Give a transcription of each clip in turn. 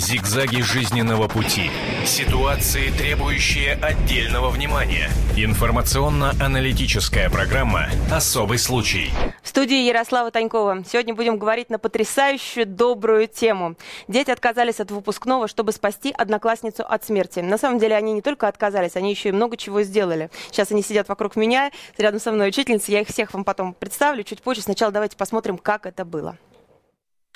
Зигзаги жизненного пути. Ситуации, требующие отдельного внимания. Информационно-аналитическая программа «Особый случай». В студии Ярослава Танькова. Сегодня будем говорить на потрясающую добрую тему. Дети отказались от выпускного, чтобы спасти одноклассницу от смерти. На самом деле они не только отказались, они еще и много чего сделали. Сейчас они сидят вокруг меня, рядом со мной учительница. Я их всех вам потом представлю чуть позже. Сначала давайте посмотрим, как это было.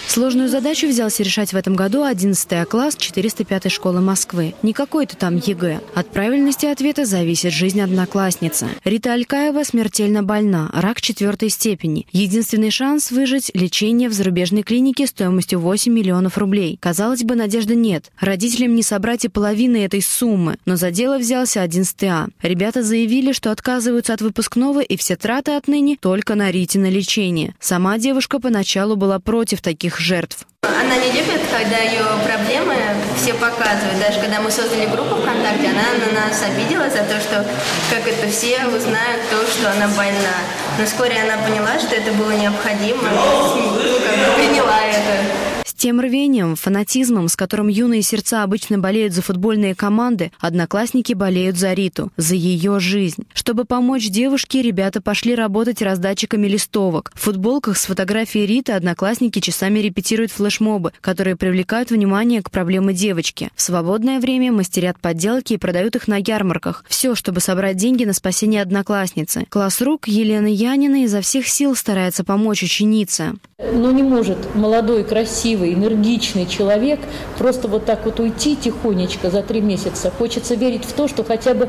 Сложную задачу взялся решать в этом году 11 класс 405 школы Москвы. Не какой-то там ЕГЭ. От правильности ответа зависит жизнь одноклассницы. Рита Алькаева смертельно больна, рак четвертой степени. Единственный шанс выжить – лечение в зарубежной клинике стоимостью 8 миллионов рублей. Казалось бы, надежды нет. Родителям не собрать и половины этой суммы. Но за дело взялся 11 А. Ребята заявили, что отказываются от выпускного и все траты отныне только на Рите на лечение. Сама девушка поначалу была против таких таких жертв. Она не любит, когда ее проблемы все показывают. Даже когда мы создали группу ВКонтакте, она на нас обиделась за то, что как это все узнают то, что она больна. Но вскоре она поняла, что это было необходимо, как бы приняла это тем рвением, фанатизмом, с которым юные сердца обычно болеют за футбольные команды, одноклассники болеют за Риту, за ее жизнь. Чтобы помочь девушке, ребята пошли работать раздатчиками листовок. В футболках с фотографией Риты одноклассники часами репетируют флешмобы, которые привлекают внимание к проблеме девочки. В свободное время мастерят подделки и продают их на ярмарках. Все, чтобы собрать деньги на спасение одноклассницы. Класс рук Елены Янина изо всех сил старается помочь ученице. Но не может молодой, красивый, энергичный человек просто вот так вот уйти тихонечко за три месяца. Хочется верить в то, что хотя бы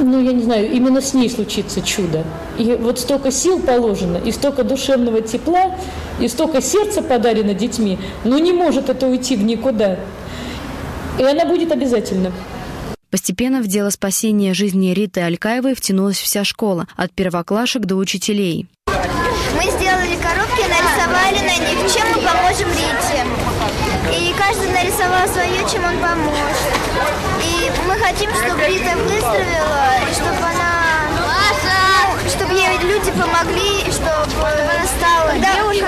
ну, я не знаю, именно с ней случится чудо. И вот столько сил положено, и столько душевного тепла, и столько сердца подарено детьми, но не может это уйти в никуда. И она будет обязательно. Постепенно в дело спасения жизни Риты Алькаевой втянулась вся школа, от первоклашек до учителей. Мы сделали коробки, нарисовали на них, чем мы поможем Рите. И каждый нарисовал свое, чем он поможет. И мы хотим, чтобы Рита выздоровела, и чтобы она... Ну, чтобы ей люди помогли, чтобы она стала девушкой,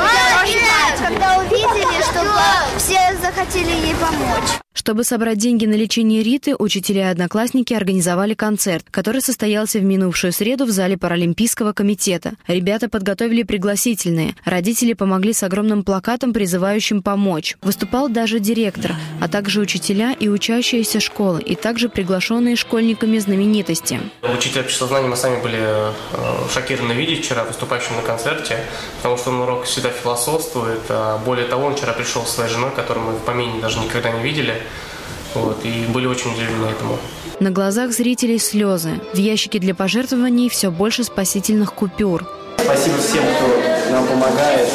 когда увидели, чтобы все захотели ей помочь. Чтобы собрать деньги на лечение Риты, учителя и одноклассники организовали концерт, который состоялся в минувшую среду в зале Паралимпийского комитета. Ребята подготовили пригласительные. Родители помогли с огромным плакатом, призывающим помочь. Выступал даже директор, а также учителя и учащиеся школы, и также приглашенные школьниками знаменитости. Учитель обществознания мы сами были э, шокированы видеть вчера выступающим на концерте, потому что он урок всегда философствует. А более того, он вчера пришел со своей женой, которую мы в помине даже никогда не видели. Вот, и были очень удивлены этому. На глазах зрителей слезы. В ящике для пожертвований все больше спасительных купюр. Спасибо всем, кто нам помогает,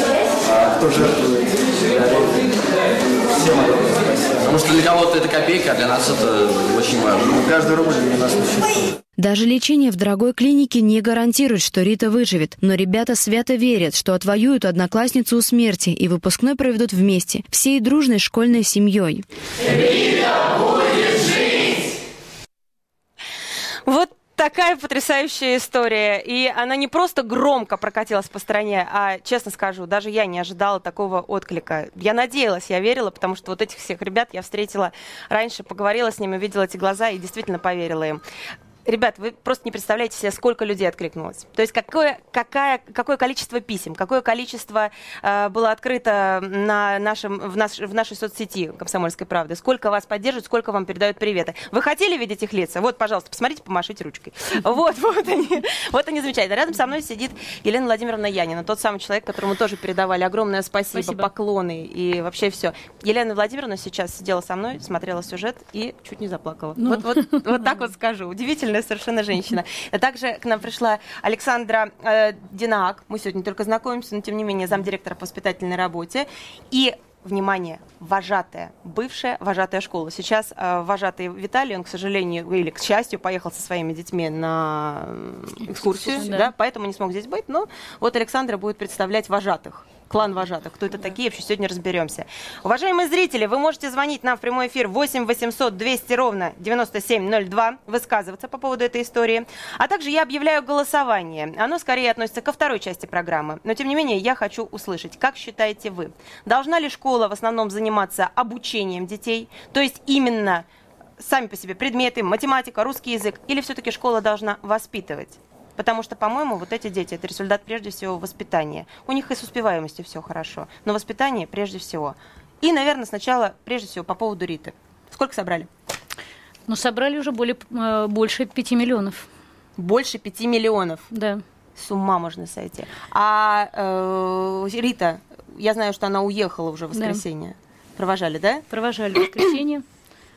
а, кто жертвует. Всем огромное. Потому что для кого-то это копейка, а для нас это очень важно. Каждый рубль для нас существует. Даже лечение в дорогой клинике не гарантирует, что Рита выживет, но ребята свято верят, что отвоюют одноклассницу у смерти и выпускной проведут вместе, всей дружной школьной семьей. Рита будет жить! Вот такая потрясающая история. И она не просто громко прокатилась по стране, а, честно скажу, даже я не ожидала такого отклика. Я надеялась, я верила, потому что вот этих всех ребят я встретила раньше, поговорила с ними, увидела эти глаза и действительно поверила им. Ребят, вы просто не представляете себе, сколько людей откликнулось. То есть какое, какая, какое количество писем, какое количество э, было открыто на нашем, в, наш, в нашей соцсети «Комсомольской правды», сколько вас поддерживают, сколько вам передают приветы. Вы хотели видеть их лица? Вот, пожалуйста, посмотрите, помашите ручкой. Вот, вот они, вот они замечательно. Рядом со мной сидит Елена Владимировна Янина, тот самый человек, которому тоже передавали огромное спасибо, спасибо. поклоны и вообще все. Елена Владимировна сейчас сидела со мной, смотрела сюжет и чуть не заплакала. Ну. Вот, вот, вот так вот скажу. Удивительно удивительная совершенно женщина. А также к нам пришла Александра э, Динак. Мы сегодня только знакомимся, но тем не менее замдиректора по воспитательной работе. И внимание, вожатая, бывшая вожатая школа. Сейчас э, вожатый Виталий, он, к сожалению, или к счастью, поехал со своими детьми на экскурсию, да. да, поэтому не смог здесь быть. Но вот Александра будет представлять вожатых клан вожатых. Кто это такие, вообще сегодня разберемся. Уважаемые зрители, вы можете звонить нам в прямой эфир 8 800 200 ровно 9702, высказываться по поводу этой истории. А также я объявляю голосование. Оно скорее относится ко второй части программы. Но, тем не менее, я хочу услышать, как считаете вы, должна ли школа в основном заниматься обучением детей, то есть именно сами по себе предметы, математика, русский язык, или все-таки школа должна воспитывать? Потому что, по-моему, вот эти дети – это результат прежде всего воспитания. У них и с успеваемостью все хорошо, но воспитание прежде всего. И, наверное, сначала, прежде всего, по поводу Риты. Сколько собрали? Ну, собрали уже более, э, больше 5 миллионов. Больше 5 миллионов? Да. С ума можно сойти. А э, Рита, я знаю, что она уехала уже в воскресенье. Да. Провожали, да? Провожали в воскресенье.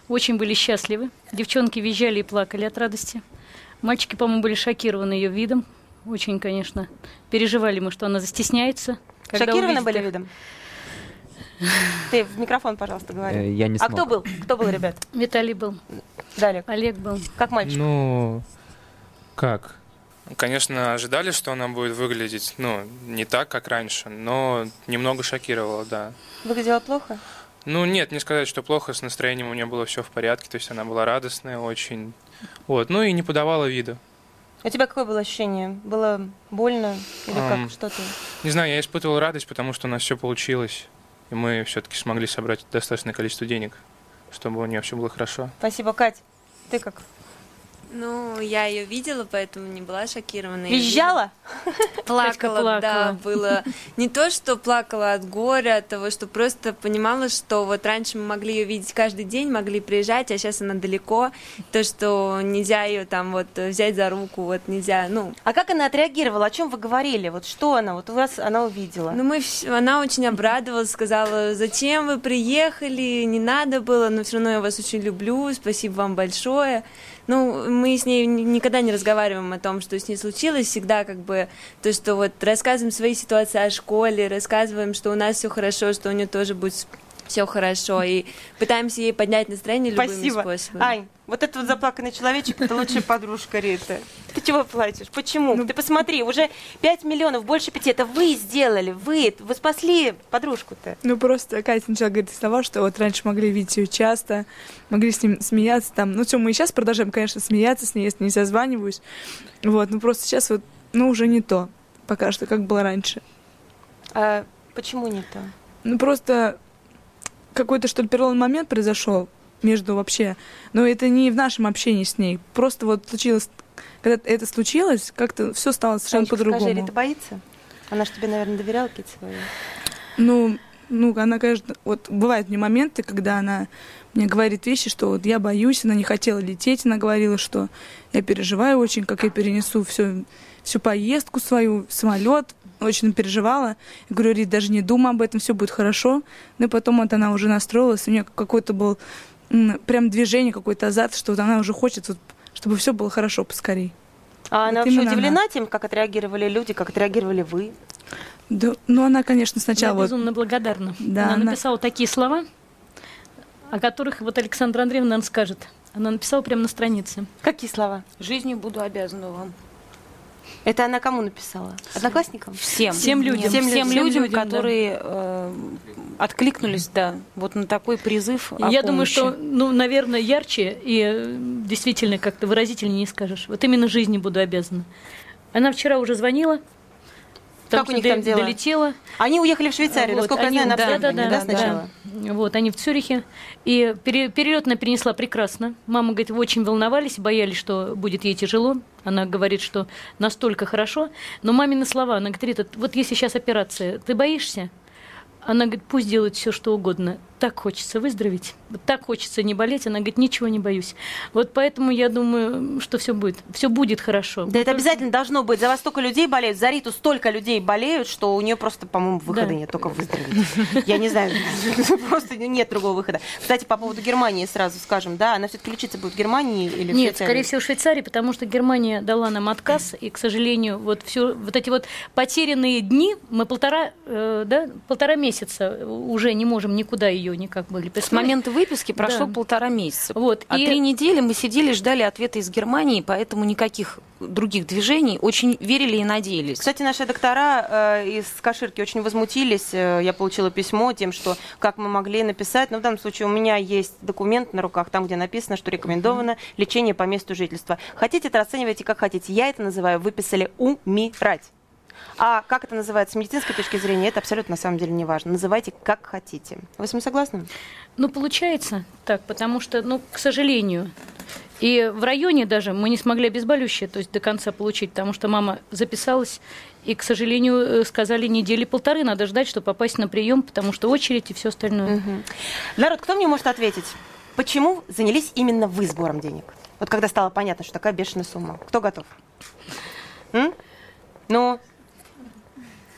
Очень были счастливы. Девчонки визжали и плакали от радости. Мальчики, по-моему, были шокированы ее видом. Очень, конечно, переживали мы, что она застесняется. Шокированы были их. видом? Ты в микрофон, пожалуйста, говори. Э, я не смог. А кто был? Кто был, ребят? Виталий был. Далее. Олег был. Как мальчик? Ну, как? Конечно, ожидали, что она будет выглядеть, ну, не так, как раньше, но немного шокировала, да. Выглядела плохо? Ну, нет, не сказать, что плохо, с настроением у нее было все в порядке, то есть она была радостная очень, вот, ну и не подавала вида. У тебя какое было ощущение? Было больно или um, как? Что то Не знаю, я испытывал радость, потому что у нас все получилось, и мы все-таки смогли собрать достаточное количество денег, чтобы у нее все было хорошо. Спасибо, Кать. Ты как? Ну, я ее видела, поэтому не была шокирована. Визжала? Плакала, плакала, да, было не то, что плакала от горя, от того, что просто понимала, что вот раньше мы могли ее видеть каждый день, могли приезжать, а сейчас она далеко, то, что нельзя ее там вот взять за руку, вот нельзя, ну. А как она отреагировала? О чем вы говорили? Вот что она? Вот у вас она увидела? Ну, мы, она очень обрадовалась, сказала, зачем вы приехали, не надо было, но все равно я вас очень люблю, спасибо вам большое. Ну, мы с ней никогда не разговариваем о том, что с ней случилось, всегда как бы то, что вот рассказываем свои ситуации о школе, рассказываем, что у нас все хорошо, что у нее тоже будет все хорошо, и пытаемся ей поднять настроение любыми Спасибо. способами. Ань, вот этот вот заплаканный человечек, это лучшая подружка Риты. Ты чего плачешь? Почему? Ну, Ты посмотри, уже 5 миллионов, больше 5, это вы сделали, вы, вы спасли подружку-то. Ну, просто Катя сначала говорит слова, что вот раньше могли видеть ее часто, могли с ним смеяться там. Ну, все, мы и сейчас продолжаем, конечно, смеяться с ней, если не созваниваюсь. Вот, ну просто сейчас вот, ну, уже не то, пока что, как было раньше. А почему не то? Ну, просто какой-то, что ли, переломный момент произошел между вообще. Но это не в нашем общении с ней. Просто вот случилось, когда это случилось, как-то все стало совершенно по-другому. Скажи, Рита боится? Она же тебе, наверное, доверяла какие-то свои? Ну, ну, она, конечно, вот бывают мне моменты, когда она мне говорит вещи, что вот я боюсь, она не хотела лететь, она говорила, что я переживаю очень, как я перенесу всю, всю поездку свою, самолет, очень переживала. Я говорю, Рит, даже не думай об этом, все будет хорошо. Ну и потом вот она уже настроилась, у нее какой-то был прям движение, какой-то азарт, что вот она уже хочет, вот, чтобы все было хорошо поскорей. А вот она вообще удивлена она. тем, как отреагировали люди, как отреагировали вы? Да, ну она, конечно, сначала... Я безумно благодарна. Да, она, она написала такие слова, о которых вот Александра Андреевна нам скажет. Она написала прямо на странице. Какие слова? Жизнью буду обязана вам. Это она кому написала? Одноклассникам? Всем. Всем людям. Всем, всем, людям, людям, которые да. э, откликнулись, да, вот на такой призыв. Я помощи. думаю, что, ну, наверное, ярче и э, действительно как-то выразительнее не скажешь. Вот именно жизни буду обязана. Она вчера уже звонила, как у них там дела? Долетела. Они уехали в Швейцарию, вот, насколько они, я знаю, на да, да, да, да, сначала? Да. Вот, они в Цюрихе. И перелет она перенесла прекрасно. Мама говорит, очень волновались, боялись, что будет ей тяжело. Она говорит, что настолько хорошо. Но мамины слова, она говорит, вот если сейчас операция, ты боишься? Она говорит, пусть делают все, что угодно так хочется выздороветь, так хочется не болеть. Она говорит, ничего не боюсь. Вот поэтому я думаю, что все будет, все будет хорошо. Да, это обязательно должно быть. За вас столько людей болеют, за Риту столько людей болеют, что у нее просто, по-моему, выхода да. нет, только выздороветь. Я не знаю, просто нет другого выхода. Кстати, по поводу Германии сразу скажем, да, она все-таки лечиться будет в Германии или в Нет, скорее всего, в Швейцарии, потому что Германия дала нам отказ, и, к сожалению, вот все вот эти вот потерянные дни, мы полтора, э, да, полтора месяца уже не можем никуда ее районе, как были. С момента выписки прошло Да. полтора месяца. Вот, А и- три недели мы сидели, ждали ответа из Германии, поэтому никаких других движений. Очень верили и надеялись. Кстати, наши доктора э, из Каширки очень возмутились. Э, Я получила письмо тем, что как мы могли написать. Но в данном случае у меня есть документ на руках, там, где написано, что рекомендовано лечение по месту жительства. Хотите, это расценивайте как хотите. Я это называю выписали умирать. А как это называется с медицинской точки зрения, это абсолютно на самом деле не важно. Называйте как хотите. Вы с этим согласны? Ну, получается так, потому что, ну, к сожалению, и в районе даже мы не смогли обезболивающее, то есть до конца получить, потому что мама записалась, и, к сожалению, э, сказали, недели полторы надо ждать, чтобы попасть на прием, потому что очередь и все остальное. Народ, кто мне может ответить, почему занялись именно вы сбором денег? Вот когда стало понятно, что такая бешеная сумма. Кто готов? М? Ну,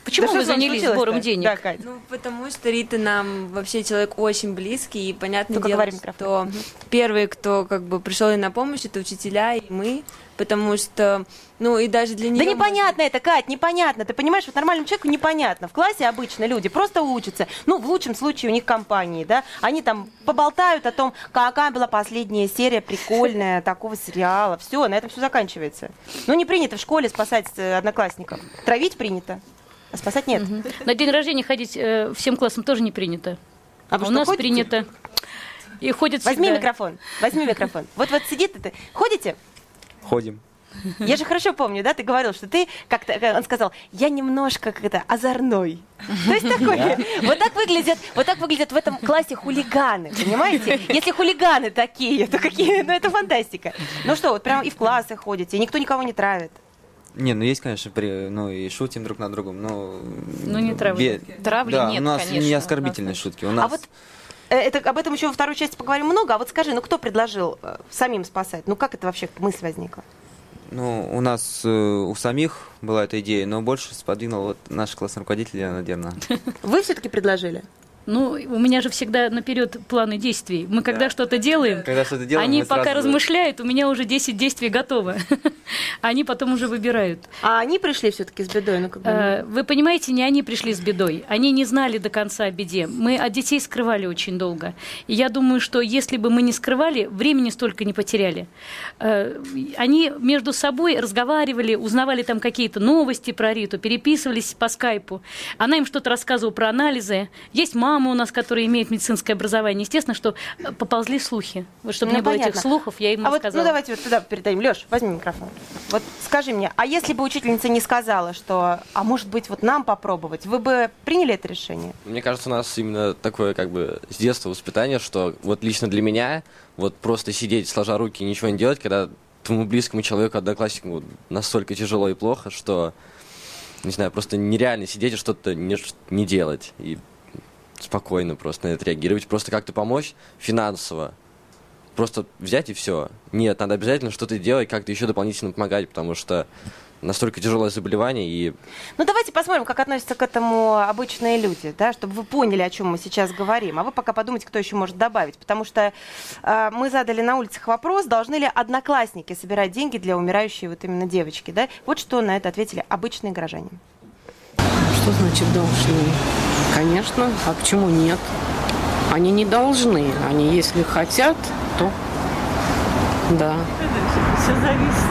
Почему Да вы занялись сбором денег? Да, Кать. Ну, потому что Рита нам вообще человек очень близкий, и понятное Только дело, что первые, кто как бы пришел ей на помощь, это учителя и мы, потому что, ну, и даже для нее... Да непонятно это, Кать, непонятно. Ты понимаешь, вот нормальному человеку непонятно. В классе обычно люди просто учатся. Ну, в лучшем случае у них компании, да. Они там поболтают о том, какая была последняя серия прикольная такого сериала. Все, на этом все заканчивается. Ну, не принято в школе спасать э, одноклассников. Травить принято, а спасать нет. На день рождения ходить э, всем классам тоже не принято. А вы у что, нас ходите? принято. И ходит Возьми всегда. микрофон, возьми микрофон. Вот вот сидит это. Ходите? Ходим. Я же хорошо помню, да, ты говорил, что ты как-то, э, он сказал, я немножко как это озорной. То есть такое, вот так выглядят, вот так выглядят в этом классе хулиганы, понимаете? Если хулиганы такие, то какие, ну это фантастика. Ну что, вот прям и в классы ходите, и никто никого не травит. Не, ну есть, конечно, при, ну и шутим друг над другом, но... Ну, не травли. Травли да, нет, у нас конечно, не у нас оскорбительные шутки. У нас... А вот э, это, об этом еще во второй части поговорим много, а вот скажи, ну кто предложил э, самим спасать? Ну как это вообще мысль возникла? Ну, у нас э, у самих была эта идея, но больше сподвинул вот наш классный руководитель Яна Надежда. Вы все-таки предложили? Ну, у меня же всегда наперед планы действий. Мы когда что-то делаем, Когда что-то делаем, они пока сразу- размышляют, у меня уже 10 действий готово. Они потом уже выбирают. А они пришли все-таки с бедой? Ну, как бы, Э, Вы понимаете, не они пришли с бедой. Они не знали до конца о беде. Мы от детей скрывали очень долго. И я думаю, что если бы мы не скрывали, времени столько не потеряли. Э, Они между собой разговаривали, узнавали там какие-то новости про Риту, переписывались по скайпу. Она им что-то рассказывала про анализы. Есть мама у нас, которая имеет медицинское образование. Естественно, что э, поползли слухи. Вот чтобы Ну, не было понятно. этих слухов, я им а вот, рассказала. ну давайте вот туда передадим. Леш, возьми микрофон. Вот скажи мне, а если бы учительница не сказала, что, а может быть, вот нам попробовать, вы бы приняли это решение? Мне кажется, у нас именно такое как бы с детства воспитание, что вот лично для меня вот просто сидеть сложа руки и ничего не делать, когда твоему близкому человеку, однокласснику настолько тяжело и плохо, что, не знаю, просто нереально сидеть и что-то не, не делать. И спокойно просто на это реагировать, просто как-то помочь финансово. Просто взять и все. Нет, надо обязательно что-то делать, как-то еще дополнительно помогать, потому что настолько тяжелое заболевание и Ну давайте посмотрим, как относятся к этому обычные люди, да, чтобы вы поняли, о чем мы сейчас говорим. А вы пока подумайте, кто еще может добавить. Потому что э, мы задали на улицах вопрос, должны ли одноклассники собирать деньги для умирающей вот именно девочки. Да? Вот что на это ответили обычные горожане. Что значит должны? Конечно. А почему нет? Они не должны. Они, если хотят, то да. Все зависит.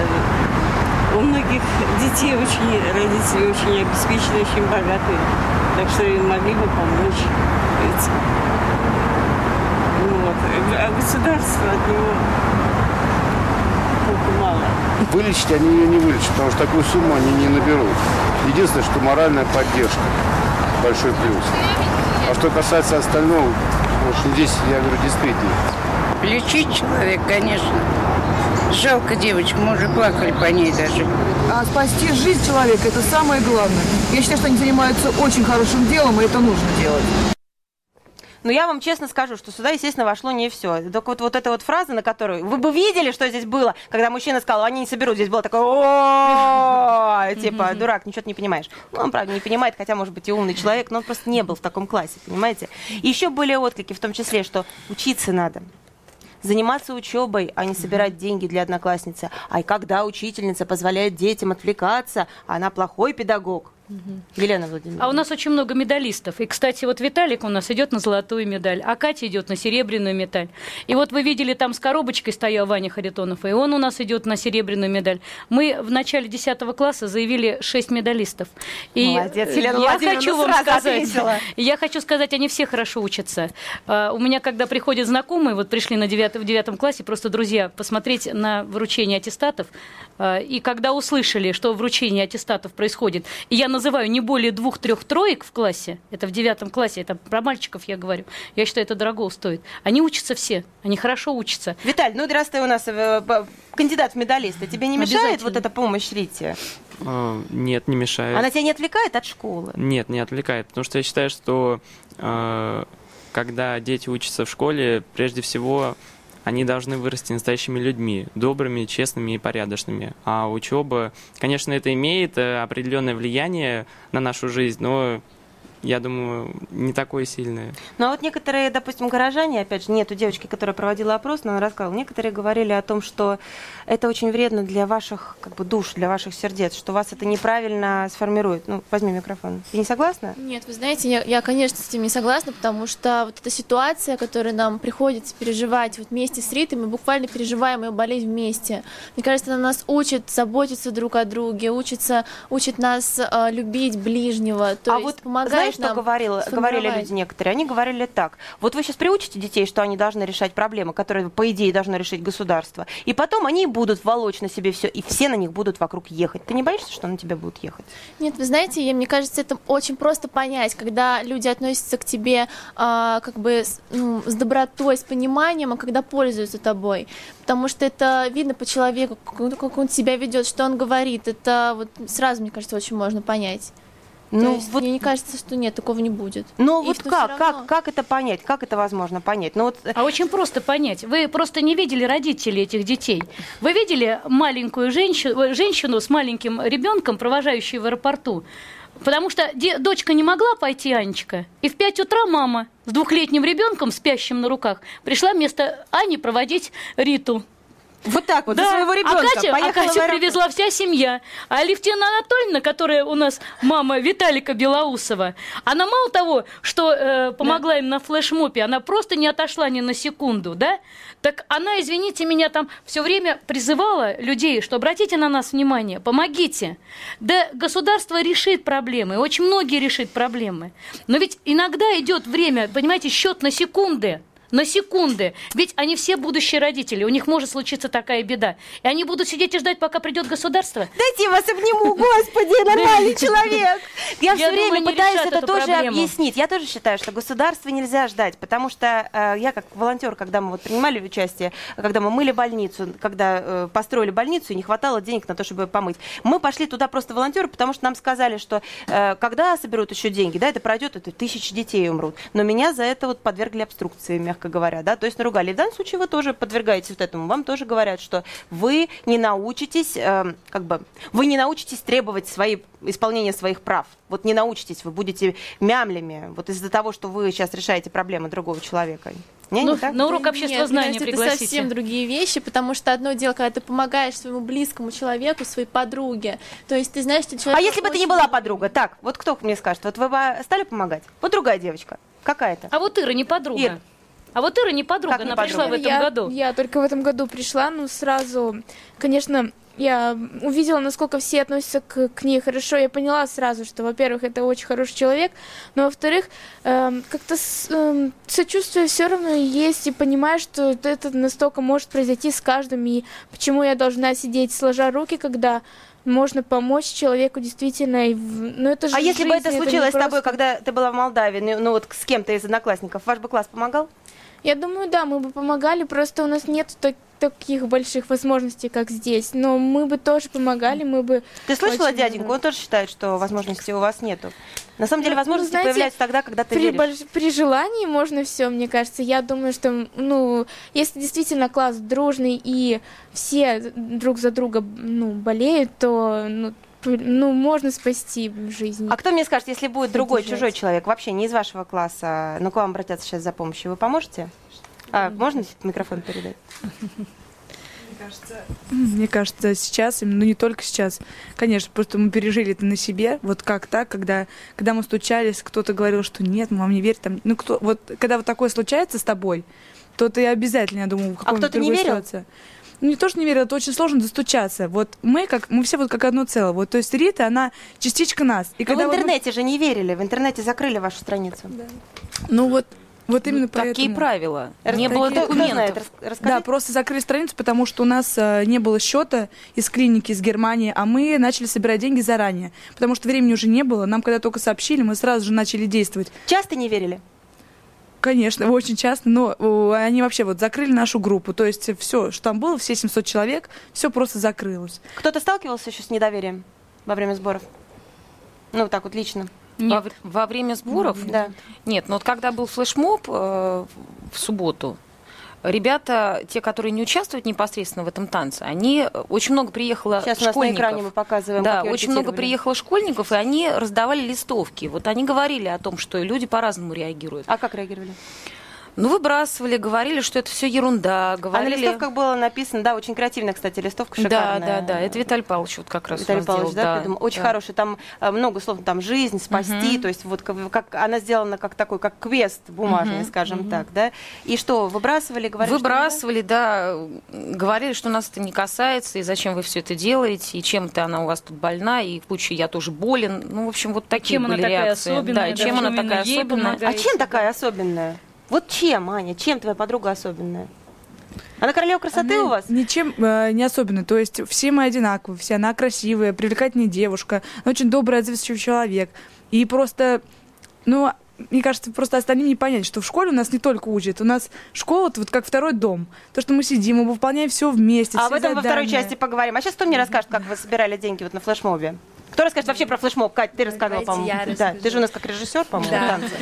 Э, У многих детей очень, родители очень обеспечены, очень богатые. Так что им могли бы помочь этим. Ну Вот. А государство от него толку мало. Вылечить они ее не вылечат, потому что такую сумму они не наберут. Единственное, что моральная поддержка. Большой плюс. А что касается остального, в общем, здесь, я говорю, действительно. Лечить человек, конечно. Жалко девочку, мы уже плакали по ней даже. А спасти жизнь человека – это самое главное. Я считаю, что они занимаются очень хорошим делом, и это нужно делать. Но я вам честно скажу, что сюда, естественно, вошло не все. Только вот, вот эта вот фраза, на которую... Вы бы видели, что здесь было, когда мужчина сказал, они не соберут. Здесь было такое, типа, дурак, ничего ты не понимаешь. Ну, он, правда, не понимает, хотя, может быть, и умный человек, но он просто не был в таком классе, понимаете? Еще были отклики, в том числе, что учиться надо. Заниматься учебой, а не собирать деньги для одноклассницы. А и когда учительница позволяет детям отвлекаться, она плохой педагог. Елена Владимировна. А у нас очень много медалистов. И, кстати, вот Виталик у нас идет на золотую медаль, а Катя идет на серебряную медаль. И вот вы видели, там с коробочкой стоял Ваня Харитонов, и он у нас идет на серебряную медаль. Мы в начале 10 класса заявили 6 медалистов. И Молодец, Елена я Владимировна хочу вам сразу сказать, ответила. я хочу сказать, они все хорошо учатся. А, У меня, когда приходят знакомые, вот пришли на 9, в девятом классе, просто друзья, посмотреть на вручение аттестатов, а, и когда услышали, что вручение аттестатов происходит, и я называю не более двух-трех троек в классе, это в девятом классе, это про мальчиков я говорю, я считаю, это дорого стоит. Они учатся все, они хорошо учатся. Виталь, ну раз ты у нас э, кандидат в медалиста, тебе не мешает вот эта помощь Рите? А, Нет, не мешает. Она тебя не отвлекает от школы? Нет, не отвлекает, потому что я считаю, что э, когда дети учатся в школе, прежде всего они должны вырасти настоящими людьми, добрыми, честными и порядочными. А учеба, конечно, это имеет э, определенное влияние на нашу жизнь, но я думаю, не такое сильное. Ну а вот некоторые, допустим, горожане, опять же, нету девочки, которая проводила опрос, но она рассказывала, некоторые говорили о том, что это очень вредно для ваших как бы, душ, для ваших сердец, что вас это неправильно сформирует. Ну, возьми микрофон. Ты не согласна? Нет, вы знаете, я, я, конечно, с этим не согласна, потому что вот эта ситуация, которую нам приходится переживать вот вместе с Ритой, мы буквально переживаем ее болезнь вместе. Мне кажется, она нас учит заботиться друг о друге, учится, учит нас э, любить ближнего, то а есть вот помогает знаешь, что говорила, говорили люди некоторые? Они говорили так. Вот вы сейчас приучите детей, что они должны решать проблемы, которые, по идее, должно решить государство. И потом они будут волочь на себе все, и все на них будут вокруг ехать. Ты не боишься, что на тебя будут ехать? Нет, вы знаете, я- мне кажется, это очень просто понять, когда люди относятся к тебе а, как бы с, ну, с добротой, с пониманием, а когда пользуются тобой. Потому что это видно по человеку, как он, как он себя ведет, что он говорит. Это вот сразу, мне кажется, очень можно понять. Ну, То есть мне не кажется, что нет, такого не будет. Ну И вот как, равно- как, как это понять? Как это возможно понять? Ну вот А очень просто понять. Вы просто не видели родителей этих детей. Вы видели маленькую женщину, женщину с маленьким ребенком, провожающую в аэропорту? Потому что дочка не могла пойти, Анечка. И в 5 утра мама с двухлетним ребенком, спящим на руках, пришла вместо Ани проводить Риту. Вот так вот, за да. своего ребенка А Катю, а в Катю аэропорт. привезла вся семья. А Алевтина Анатольевна, которая у нас мама Виталика Белоусова, она мало того, что э, помогла им на флешмобе, она просто не отошла ни на секунду, да? Так она, извините меня, там все время призывала людей, что обратите на нас внимание, помогите. Да государство решит проблемы, очень многие решит проблемы. Но ведь иногда идет время, понимаете, счет на секунды на секунды. Ведь они все будущие родители, у них может случиться такая беда. И они будут сидеть и ждать, пока придет государство. Дайте я вас обниму, господи, нормальный человек. Я все время пытаюсь это тоже объяснить. Я тоже считаю, что государство нельзя ждать, потому что э, я как волонтер, когда мы вот принимали участие, когда мы мыли больницу, когда э, построили больницу, и не хватало денег на то, чтобы помыть, мы пошли туда просто волонтеры, потому что нам сказали, что э, когда соберут еще деньги, да, это пройдет, это тысячи детей умрут. Но меня за это вот подвергли обструкции, мягко говоря, да, то есть наругали. И в данном случае вы тоже подвергаетесь вот этому. Вам тоже говорят, что вы не научитесь, э, как бы, вы не научитесь требовать свои, исполнения своих прав. Вот не научитесь, вы будете мямлями, вот из-за того, что вы сейчас решаете проблемы другого человека. Не, Ну, не так? на урок общества знания пригласите. Это совсем другие вещи, потому что одно дело, когда ты помогаешь своему близкому человеку, своей подруге. То есть ты знаешь, что человек... А если бы ты не была подруга? Так, вот кто мне скажет, вот вы бы стали помогать? Вот другая девочка. Какая-то. А вот Ира не подруга. Ир. А вот Ира не подруга, Как не она пришла в подруга? этом я, году. Я только в этом году пришла, ну сразу, конечно, я увидела, насколько все относятся к, к ней хорошо. Я поняла сразу, что, во-первых, это очень хороший человек, но во-вторых, эм, как-то с- эм, сочувствие все равно есть и понимаешь, что это настолько может произойти с каждым, и почему я должна сидеть сложа руки, когда можно помочь человеку действительно. и в- Ну, это же А если бы жизнь, это случилось с тобой, просто- когда ты была в Молдавии, ну, ну вот с кем-то из одноклассников, ваш бы класс помогал? Я думаю, да, мы бы помогали, просто у нас нет так- таких больших возможностей, как здесь. Но мы бы тоже помогали, мы бы... Ты слышала очень дяденьку? Он тоже считает, что возможностей у вас нету. На самом деле Ну, возможности знаете, появляются тогда, когда ты при, веришь. больш- при желании можно все, мне кажется. Я думаю, что, ну, если действительно класс дружный и все друг за друга, ну, болеют, то, ну, ну, можно спасти жизнь. А кто мне скажет, если будет другой, Поддержать. чужой человек, вообще не из вашего класса, но к вам обратятся сейчас за помощью, вы поможете? А, можно микрофон передать? Мне кажется, сейчас, ну не только сейчас, конечно, просто мы пережили это на себе, вот как так, когда, когда мы стучались, кто-то говорил, что нет, мам не верит, там, ну кто, вот когда вот такое случается с тобой, то ты обязательно, я думаю, в А каком-то кто-то не другой верил? ситуации. Ну, не то, что не верил, это очень сложно достучаться. Вот мы, как, мы все вот как одно целое. Вот, то есть Рита, она частичка нас. И Но в когда вот мы- интернете же не верили, в интернете закрыли вашу страницу. Ну вот, вот именно Какие поэтому. правила? Рас- Не было документов. Да, просто закрыли страницу, потому что у нас э, не было счета из клиники из Германии, а мы начали собирать деньги заранее, потому что времени уже не было. Нам когда только сообщили, мы сразу же начали действовать. Часто не верили? Конечно, очень часто, но э, они вообще вот закрыли нашу группу, то есть все, что там было, все 700 человек, все просто закрылось. Кто-то сталкивался еще с недоверием во время сборов? Ну, так вот лично. Во, вр- во время сборов? Да. Нет, но вот когда был флешмоб э, в субботу, ребята, те, которые не участвуют непосредственно в этом танце, они э, очень много приехало Сейчас у нас на школьников. экране мы показываем, Да, очень много приехало школьников, и они раздавали листовки. Вот они говорили о том, что люди по-разному реагируют. А как реагировали? Ну, выбрасывали, говорили, что это все ерунда, А на говорили... листовках было написано, да, очень креативная, кстати, листовка Да, шикарная. да, да, это Виталий Павлович вот как раз Виталий Павлович, делал, да, придумал. Очень да. хороший, там э, много слов, там жизнь, спасти, Мгм. то есть вот как, как она сделана как такой, как квест бумажный, Мгм, скажем мгм. так, да. И что, выбрасывали, говорили, что Выбрасывали, да, говорили, что нас это не касается, и зачем вы все это делаете, и чем-то она у вас тут больна, и куча я тоже болен. Ну, в общем, вот такие Чем она были такая реакции. особенная, да, да, чем почему она именно такая особенная. А чем такая особенная? Вот чем, Аня, чем твоя подруга особенная? Она королева красоты Она у вас? Ничем э, не особенно. То есть все мы одинаковые, все она красивая, привлекательная девушка, она очень добрый, отзывчивый человек. И просто, ну, мне кажется, просто остальным не понять, что в школе у нас не только учат. У нас школа это вот как второй дом. То, что мы сидим, мы выполняем все вместе. А все об этом во второй задания. части поговорим. А сейчас кто мне расскажет, как вы собирали деньги вот на флешмобе? Кто расскажет вообще про флешмоб? Кать, ты рассказывала, Давайте по-моему. Да, ты же у нас как режиссер, по-моему, Да. танца.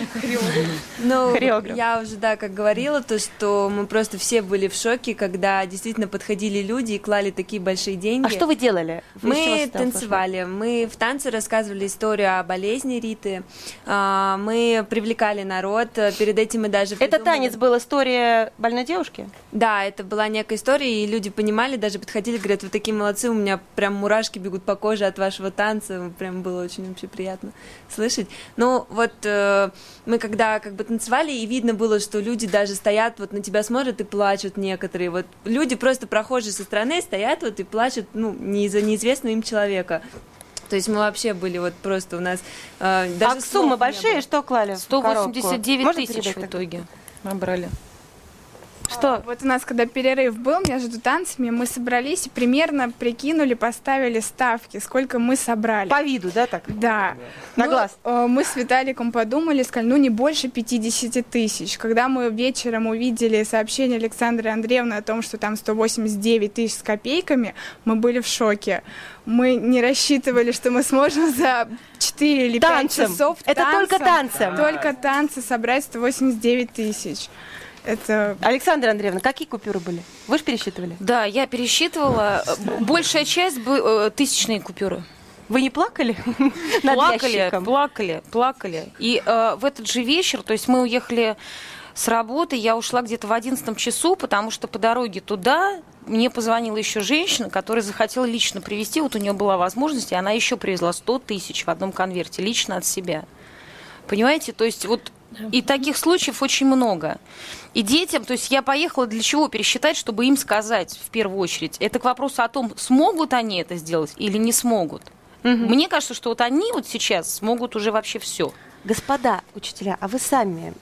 Ну, Хореограф. я уже, да, как говорила, то, что мы просто все были в шоке, когда действительно подходили люди и клали такие большие деньги. А что вы делали? Мы танцевали, мы в танце рассказывали историю о болезни Риты, а, мы привлекали народ, перед этим мы даже... Это танец был история больной девушки? Да, это была некая история, и люди понимали, даже подходили, говорят, вы такие молодцы, у меня прям мурашки бегут по коже от вашего танца, прям было очень вообще приятно слышать. Ну, вот э, мы когда как бы танцевали, и видно было, что люди даже стоят, вот на тебя смотрят и плачут некоторые, вот люди просто прохожие со стороны стоят вот и плачут, ну, не из-за неизвестного им человека. То есть мы вообще были вот просто у нас... э, даже а суммы большие, что клали? в 189 коробку? Можно тысяч в итоге набрали. Что? Вот у нас, когда перерыв был между танцами, мы собрались и примерно прикинули, поставили ставки, сколько мы собрали. По виду, да, так? Да. На Ну, глаз? э, Мы с Виталиком подумали, сказали, ну не больше 50 тысяч. Когда мы вечером увидели сообщение Александры Андреевны о том, что там 189 тысяч с копейками, мы были в шоке. Мы не рассчитывали, что мы сможем за 4 или 5 Танцем. часов Это только танцем. Только танцы собрать 189 тысяч. Это... Александра Андреевна, какие купюры были? Вы же пересчитывали? Да, я пересчитывала. Большая часть бы- э, тысячные купюры. Вы не плакали? Плакали, ящиком? плакали, плакали. И э, в этот же вечер, то есть мы уехали с работы, я ушла где-то в 11 часу, потому что по дороге туда мне позвонила еще женщина, которая захотела лично привезти, вот у нее была возможность, и она еще привезла 100 тысяч в одном конверте, лично от себя. Понимаете, то есть вот и таких случаев очень много. И детям, то есть я поехала для чего пересчитать, чтобы им сказать в первую очередь. Это к вопросу о том, смогут они это сделать или не смогут. Мне кажется, что вот они вот сейчас смогут уже вообще все. Господа учителя, а вы сами,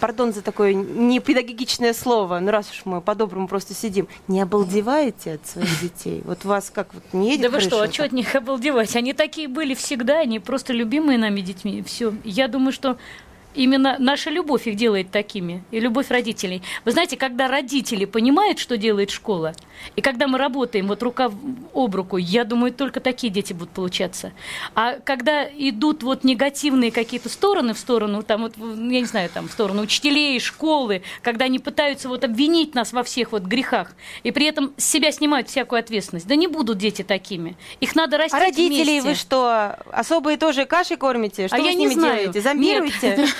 пардон за такое непедагогичное слово, но раз уж мы по-доброму просто сидим, не обалдеваете от своих детей? Вот вас как вот не едет Да вы что, а что от них обалдевать? Они такие были всегда, они просто любимые нами детьми. Все. Я думаю, что именно наша любовь их делает такими, и любовь родителей. Вы знаете, когда родители понимают, что делает школа, и когда мы работаем вот рука об руку, я думаю, только такие дети будут получаться. А когда идут вот негативные какие-то стороны в сторону, там вот, я не знаю, там в сторону учителей, школы, когда они пытаются вот обвинить нас во всех вот грехах, и при этом с себя снимают всякую ответственность, да не будут дети такими. Их надо растить А родителей вместе. вы что, особые тоже кашей кормите? Что А вы я с не ними знаю. делаете? Зомбируете? Нет.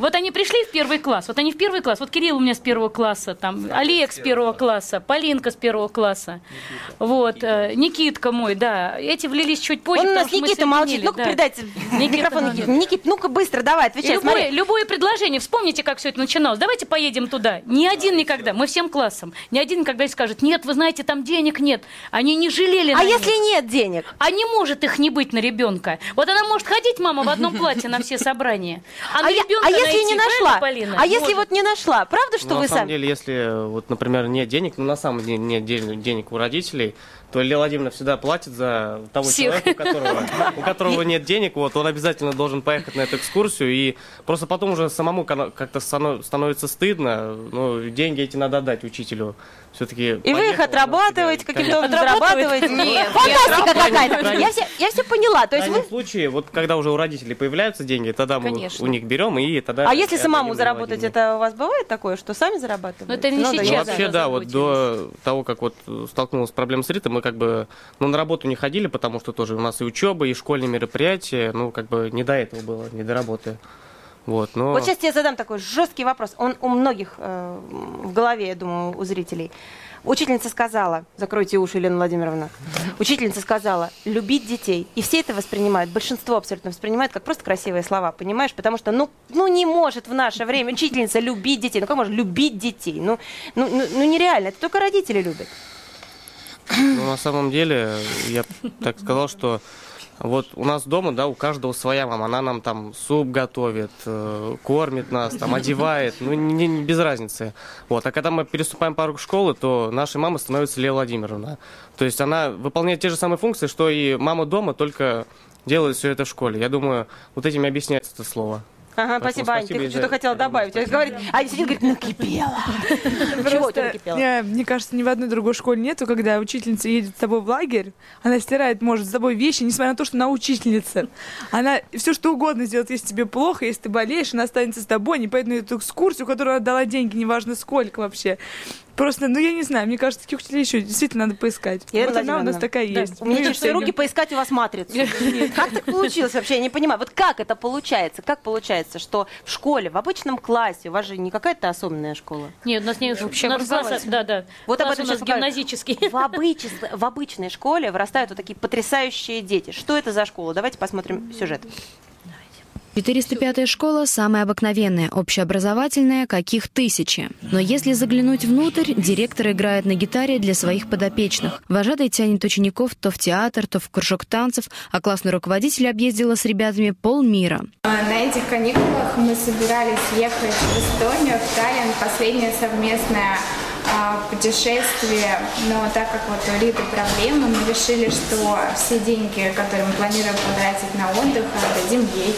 Вот они пришли в первый класс, вот они в первый класс, вот Кирилл у меня с первого класса, там, Олег с первого класса, Полинка с первого класса, вот, э, Никитка мой, да, эти влились чуть позже. Он у нас Никита молчит. Ну-ка, да. передайте микрофон надо. Никите. Никит, ну-ка быстро, давай, отвечай. любое, смотри. любое предложение, вспомните, как все это начиналось. Давайте поедем туда. Ни один никогда, мы всем классом, ни один никогда не скажет, нет, вы знаете, там денег нет. Они не жалели А на если них. нет денег? А не может их не быть на ребенка. Вот она может ходить, мама, в одном платье на все собрания. А, на А, ребенка а если найти, не правильно, нашла? Полина? А если Может. вот не нашла? Правда, что Ну, вы на самом сами? деле, если, вот, например, нет денег, ну, на самом деле нет ден- денег у родителей, то Лилия Владимировна всегда платит за того Всех. человека, у которого, у которого нет денег, вот, он обязательно должен поехать на эту экскурсию, и просто потом уже самому как-то стано- становится стыдно, ну, деньги эти надо отдать учителю. Все-таки И вы их отрабатываете, каким-то образом зарабатываете? Нет, Фантастика какая-то. Я все, я все поняла. То В есть вы... крайнем случае, вот когда уже у родителей появляются деньги, тогда мы Конечно. у них берем, и тогда... А если самому заработать, это у вас бывает такое, что сами зарабатываете? Но это не сейчас. Ну, вообще, да, вот до того, как вот столкнулась с проблемой с ритмом, мы как бы, ну, на работу не ходили, потому что тоже у нас и учеба, и школьные мероприятия, ну, как бы не до этого было, не до работы. Вот, но... Вот сейчас тебе задам такой жесткий вопрос. Он у многих э, в голове, я думаю, у зрителей. Учительница сказала, закройте уши, Елена Владимировна. Учительница сказала, любить детей. И все это воспринимают, большинство абсолютно воспринимают как просто красивые слова, понимаешь? Потому что, ну, ну не может в наше время учительница любить детей. Ну как можно любить детей? Ну, ну, ну, ну нереально, это только родители любят. Ну, на самом деле, я так сказал, что вот у нас дома, да, у каждого своя мама. Она нам там суп готовит, э, кормит нас, там одевает, ну, не, не- без разницы. Вот. А когда мы переступаем порог школы, то нашей мамой становится Лея Владимировна. То есть она выполняет те же самые функции, что и мама дома, только делает все это в школе. Я думаю, вот этим и объясняется это слово. Ага, Поэтому спасибо, Ань, спасибо, ты что-то хотела добавить. Он Говорит, Аня сидит, говорит, накипела. Чего накипело? Я, мне кажется, ни в одной другой школе нету, когда учительница едет с тобой в лагерь, она стирает, может, с тобой вещи, несмотря на то, что она учительница. Она все что угодно сделает, если тебе плохо, если ты болеешь, она останется с тобой, не поедет на эту экскурсию, которую отдала деньги, неважно сколько вообще. Просто, ну я не знаю, мне кажется, таких учителей еще действительно надо поискать. Елена вот она у нас такая да, есть. У меня Ну всё. руки поискать у вас матрицу. Как так получилось вообще? Я не понимаю. Вот как это получается? Как получается, что в школе, в обычном классе, у вас же не какая-то особенная школа? Нет, у нас не Вообще да, да. Вот об этом у нас сейчас гимназический. В обычной школе вырастают вот такие потрясающие дети. Что это за школа? Давайте посмотрим сюжет. 405-я школа самая обыкновенная, общеобразовательная, каких тысячи. Но если заглянуть внутрь, директор играет на гитаре для своих подопечных. Вожатый тянет учеников то в театр, то в кружок танцев, а классный руководитель объездила с ребятами полмира. А, На этих каникулах мы собирались ехать в Эстонию, в Таллин, последнее совместное а, путешествие. Но так как вот у Риты проблемы, мы решили, что все деньги, которые мы планируем потратить на отдых, отдадим ей.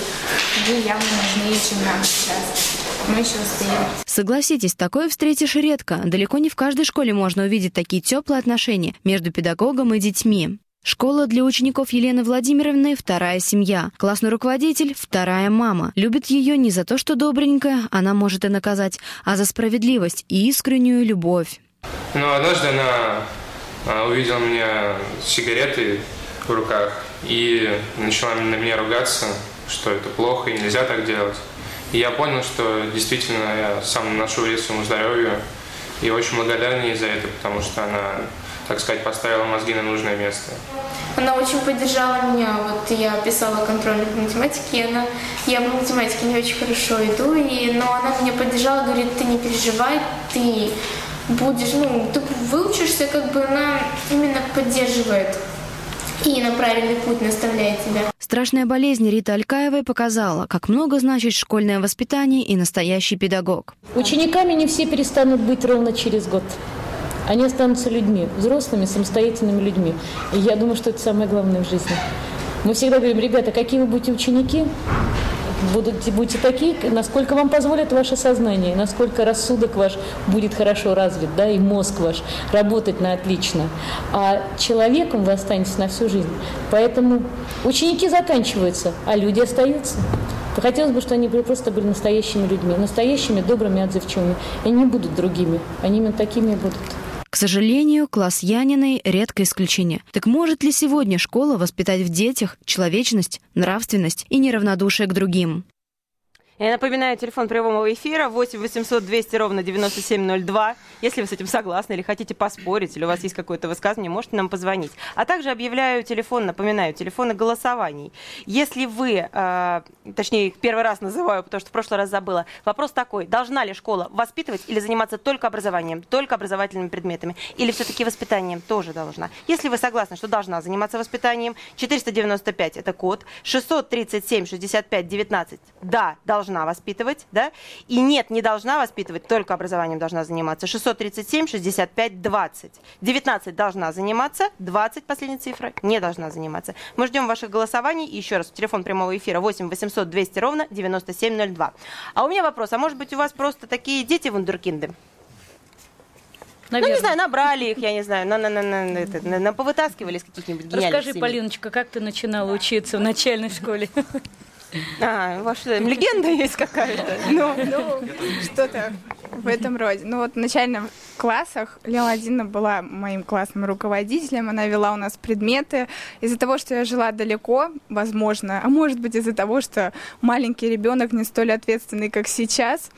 Ей явно нужнее, чем нам сейчас. Мы еще успеем. Согласитесь, такое встретишь редко. Далеко не в каждой школе можно увидеть такие теплые отношения между педагогом и детьми. Школа для учеников Елены Владимировны – вторая семья. Классный руководитель – вторая мама. Любит ее не за то, что добренькая, она может и наказать, а за справедливость и искреннюю любовь. Но однажды она а, увидела меня сигареты в руках и начала на меня ругаться, что это плохо и нельзя так делать. И я понял, что действительно я сам наношу вред своему здоровью и очень благодарен ей за это, потому что она, так сказать, поставила мозги на нужное место. Она очень поддержала меня. Вот я писала контрольную по математике, и она, я в математике не очень хорошо иду, и, но она меня поддержала, говорит, ты не переживай, ты будешь, ну, ты выучишься, как бы она именно поддерживает и на правильный путь наставляет тебя. Страшная болезнь Риты Алькаевой показала, как много значит школьное воспитание и настоящий педагог. Учениками не все перестанут быть ровно через год. Они останутся людьми, взрослыми, самостоятельными людьми. И я думаю, что это самое главное в жизни. Мы всегда говорим, ребята, какие вы будете ученики, будете, будете такие, насколько вам позволит ваше сознание, насколько рассудок ваш будет хорошо развит, да, и мозг ваш работать на отлично. А человеком вы останетесь на всю жизнь. Поэтому ученики заканчиваются, а люди остаются. Хотелось бы, чтобы они были просто были настоящими людьми, настоящими, добрыми, отзывчивыми. И они будут другими, они именно такими и будут. Сожалению, класс Яниной – редкое исключение. Так может ли сегодня школа воспитать в детях человечность, нравственность и неравнодушие к другим? Я напоминаю, телефон прямого эфира 8 800 200 ровно 9702. Если вы с этим согласны или хотите поспорить, или у вас есть какое-то высказывание, можете нам позвонить. А также объявляю телефон, напоминаю, телефоны голосований. Если вы, э, точнее, их первый раз называю, потому что в прошлый раз забыла, вопрос такой, должна ли школа воспитывать или заниматься только образованием, только образовательными предметами, или все-таки воспитанием тоже должна? Если вы согласны, что должна заниматься воспитанием, 495 это код, 637 65 19 да, должна воспитывать, да, и нет, не должна воспитывать, только образованием должна заниматься, 637 65 20, 19 должна заниматься, 20 последняя цифра не должна заниматься. Мы ждем ваших голосований, и еще раз, телефон прямого эфира 8 800 200 ровно 9702. А у меня вопрос, а может быть у вас просто такие дети вундеркинды? Ну, не знаю, набрали их, я не знаю, на, на, на, на, это, на, на повытаскивали из каких-нибудь гениальных Расскажи, семей. Полиночка, как ты начинала учиться в начальной школе? А, что, легенда есть какая-то? Ну, ну, что-то в этом роде. Ну вот в начальных классах Владимировна была моим классным руководителем, она вела у нас предметы. Из-за того, что я жила далеко, возможно, а может быть из-за того, что маленький ребенок не столь ответственный, как сейчас,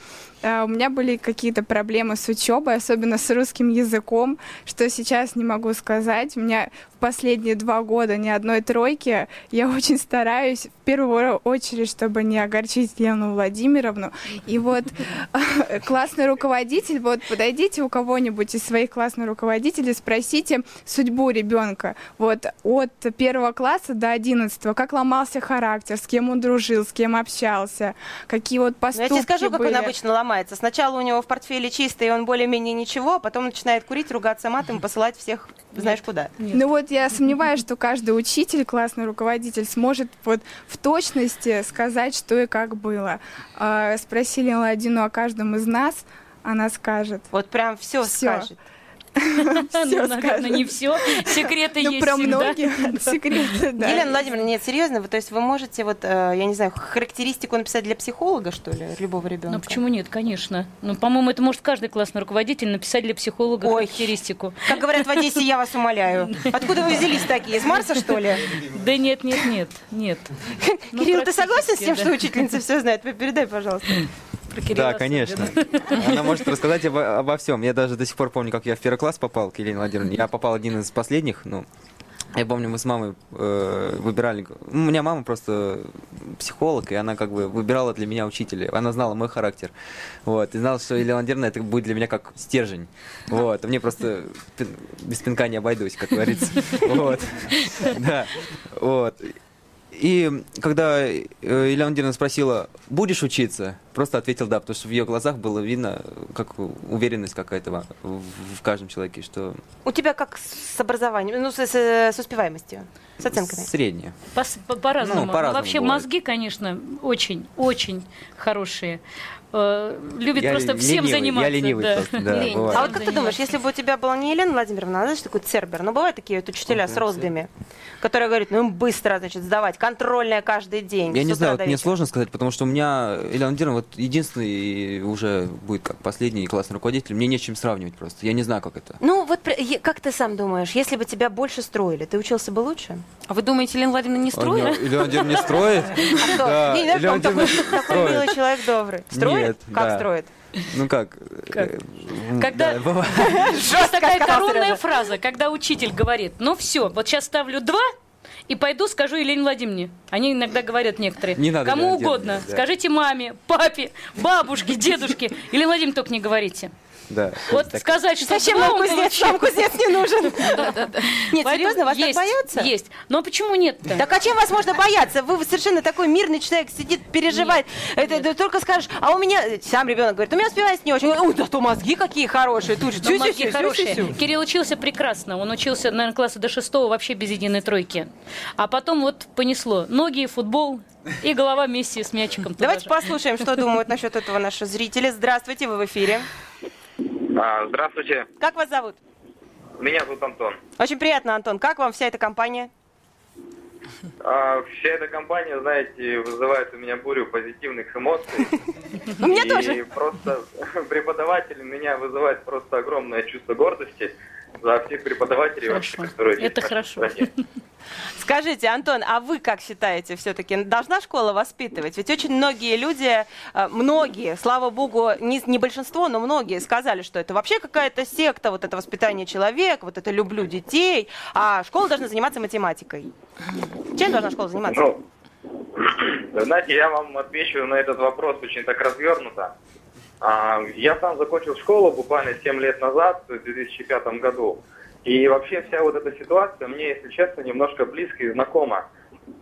у меня были какие-то проблемы с учебой, особенно с русским языком, что сейчас не могу сказать. У меня в последние два года ни одной тройки. Я очень стараюсь, в первую очередь, чтобы не огорчить Лену Владимировну. И вот классный руководитель, вот подойдите у кого-нибудь из своих классных руководителей, спросите судьбу ребенка. Вот от первого класса до одиннадцатого, как ломался характер, с кем он дружил, с кем общался, какие вот Ну, поступки я тебе скажу, как он обычно ломается. Сначала у него в портфеле чисто, и он более-менее ничего, а потом начинает курить, ругаться матом, посылать всех знаешь куда. Ну вот я сомневаюсь, что каждый учитель, классный руководитель сможет вот в точности сказать, что и как было. А, Спросили Ладину о каждом из нас, она скажет. Вот прям все скажет. Ну, наверное, не все. Секреты Ну, есть про многих секреты, да. Елена Владимировна, нет, серьезно, вы, то есть вы можете вот, э, я не знаю, характеристику написать для психолога, что ли, любого ребенка? Ну почему нет, конечно. Ну, по-моему, это может каждый классный руководитель написать для психолога характеристику. Как говорят в Одессе, я вас умоляю. Откуда вы взялись такие? Из Марса, что ли? Да нет, нет, нет, нет. Ну, Кирилл, ты согласен с тем, что учительница все знает? Передай, пожалуйста. Да, конечно. Она может рассказать обо, обо всем. Я даже до сих пор помню, как я в первый класс попал к Елене Владимировне. Я попал один из последних, ну, я помню, мы с мамой э, выбирали... У меня мама просто психолог, и она как бы выбирала для меня учителя. Она знала мой характер. Вот. И знала, что Елена Владимировна это будет для меня как стержень. Вот. А мне просто без пинка не обойдусь, как говорится. Вот. Да. Вот. И когда э, Елена Владимировна спросила, будешь учиться, просто ответил да, потому что в ее глазах было видно, как уверенность какая-то в, в каждом человеке, что У тебя как с образованием, ну, с, с- с успеваемостью, с оценками? среднее. По- по- По-разному. Ну, по-разному Вообще бывает. мозги, конечно, очень, очень хорошие. Э, Любит Я просто всем ленивый, я заниматься. ленивый да. просто, да, Лень. А вот как ты думаешь, если бы у тебя была не Елена Владимировна, а знаешь, такой цербер, ну бывают такие вот учителя с розгами, которые говорят, ну им быстро, значит, сдавать, контрольная каждый день. Я не знаю, вот мне сложно сказать, потому что у меня Елена Владимировна вот единственный уже будет как последний классный руководитель, мне не с чем сравнивать просто. Я не знаю, как это. Ну вот как ты сам думаешь, если бы тебя больше строили, ты учился бы лучше? А вы думаете, Елена Владимировна не строит? Не- Елена Владимировна не строит? А что? Да, Елена он такой, Владимировна такой строит. милый человек добрый. Строит? Нет, как да. строит? Ну как? э, Когда- да, бывает. Есть такая коронная фраза, когда учитель говорит, ну все, вот сейчас ставлю два, и пойду скажу Елене Владимировне. Они иногда говорят некоторые. Не надо, Кому Елена угодно. Владимировна, да. Скажите маме, папе, бабушке, дедушке. Елене Владимировне только не говорите. Да. Вот Так. сказать, что Зачем он кузнец? Нам кузнец не нужен. Нет, серьезно, вас так боятся? Есть. Но почему нет-то? Так а чем вас можно бояться? Вы совершенно такой мирный человек, сидит, переживает. это ты только скажешь, а у меня... Сам ребенок говорит, у меня успеваемость не очень. Ой, да то мозги какие хорошие. Тут же мозги хорошие. Кирилл учился прекрасно. Он учился, наверное, класса до шестого вообще без единой тройки. А потом вот понесло. Ноги, футбол и голова вместе с мячиком. туда Давайте же. послушаем, что думают насчет этого наши зрители. Здравствуйте, вы в эфире. А, здравствуйте, Как вас зовут? меня зовут Антон. Очень приятно, Антон. Как вам вся эта компания? А, вся эта компания, знаете, вызывает у меня бурю позитивных эмоций. У меня И тоже. просто преподаватели меня вызывает просто огромное чувство гордости за всех преподавателей, вообще, которые Это хорошо. Скажите, Антон, а вы как считаете, все-таки должна школа воспитывать? Ведь очень многие люди, э, многие, слава богу, не, не большинство, но многие сказали, что это вообще какая-то секта, вот это воспитание человека, вот это люблю детей, а школа должна заниматься математикой. Чем должна школа заниматься? Ну, знаете, я вам отвечу на этот вопрос очень так развернуто. А, Я сам закончил школу буквально 7 лет назад, в 2005 году. И вообще вся вот эта ситуация мне, если честно, немножко близко и знакома.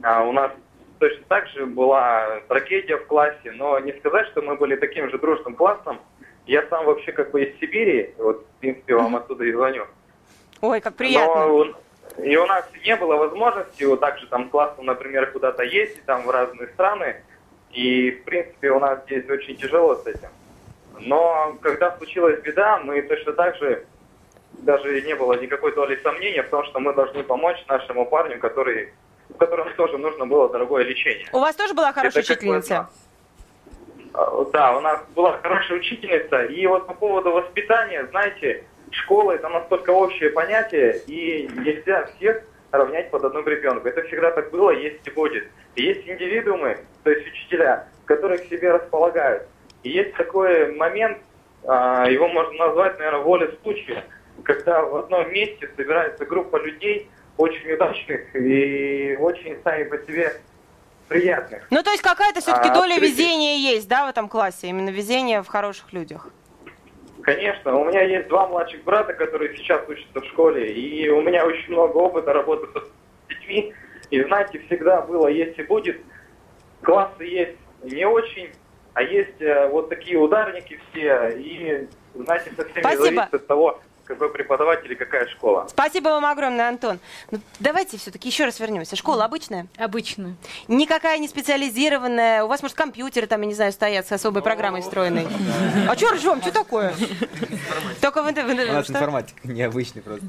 А, У нас точно так же была трагедия в классе, но не сказать, что мы были таким же дружным классом. Я сам вообще как бы из Сибири, вот в принципе вам оттуда и звоню. Ой, как приятно. Но и у нас не было возможности вот так же там классом, например, куда-то ездить там в разные страны. И, в принципе, у нас здесь очень тяжело с этим. Но когда случилась беда, мы точно так же, даже не было никакой доли сомнения в том, что мы должны помочь нашему парню, который, которому тоже нужно было дорогое лечение. У вас тоже была хорошая Это учительница? А, Да, у нас была хорошая учительница. И вот по поводу воспитания, знаете, школа это настолько общее понятие, и нельзя всех равнять под одну гребенку. Это всегда так было, есть и будет. Есть индивидуумы, то есть учителя, которые к себе располагают. И есть такой момент, а, его можно назвать, наверное, воля случая, когда в одном месте собирается группа людей, очень удачных и очень сами по себе приятных. Ну, то есть какая-то все-таки А, доля везения есть, да, в этом классе? Именно везение в хороших людях. Конечно, у меня есть два младших брата, которые сейчас учатся в школе, и у меня очень много опыта работы с детьми. И знаете, всегда было, есть и будет. Классы есть не очень, а есть э, вот такие ударники все, и, знаете, совсем Спасибо. не зависит от того, какой преподаватель и какая школа. Спасибо вам огромное, Антон. Ну, давайте все-таки еще раз вернемся. Школа обычная? Обычная. Никакая не специализированная. У вас, может, компьютеры там, я не знаю, стоят с особой программой встроенной. А что ржем? Что такое? Только в интер- в интер- У нас информатика необычный просто.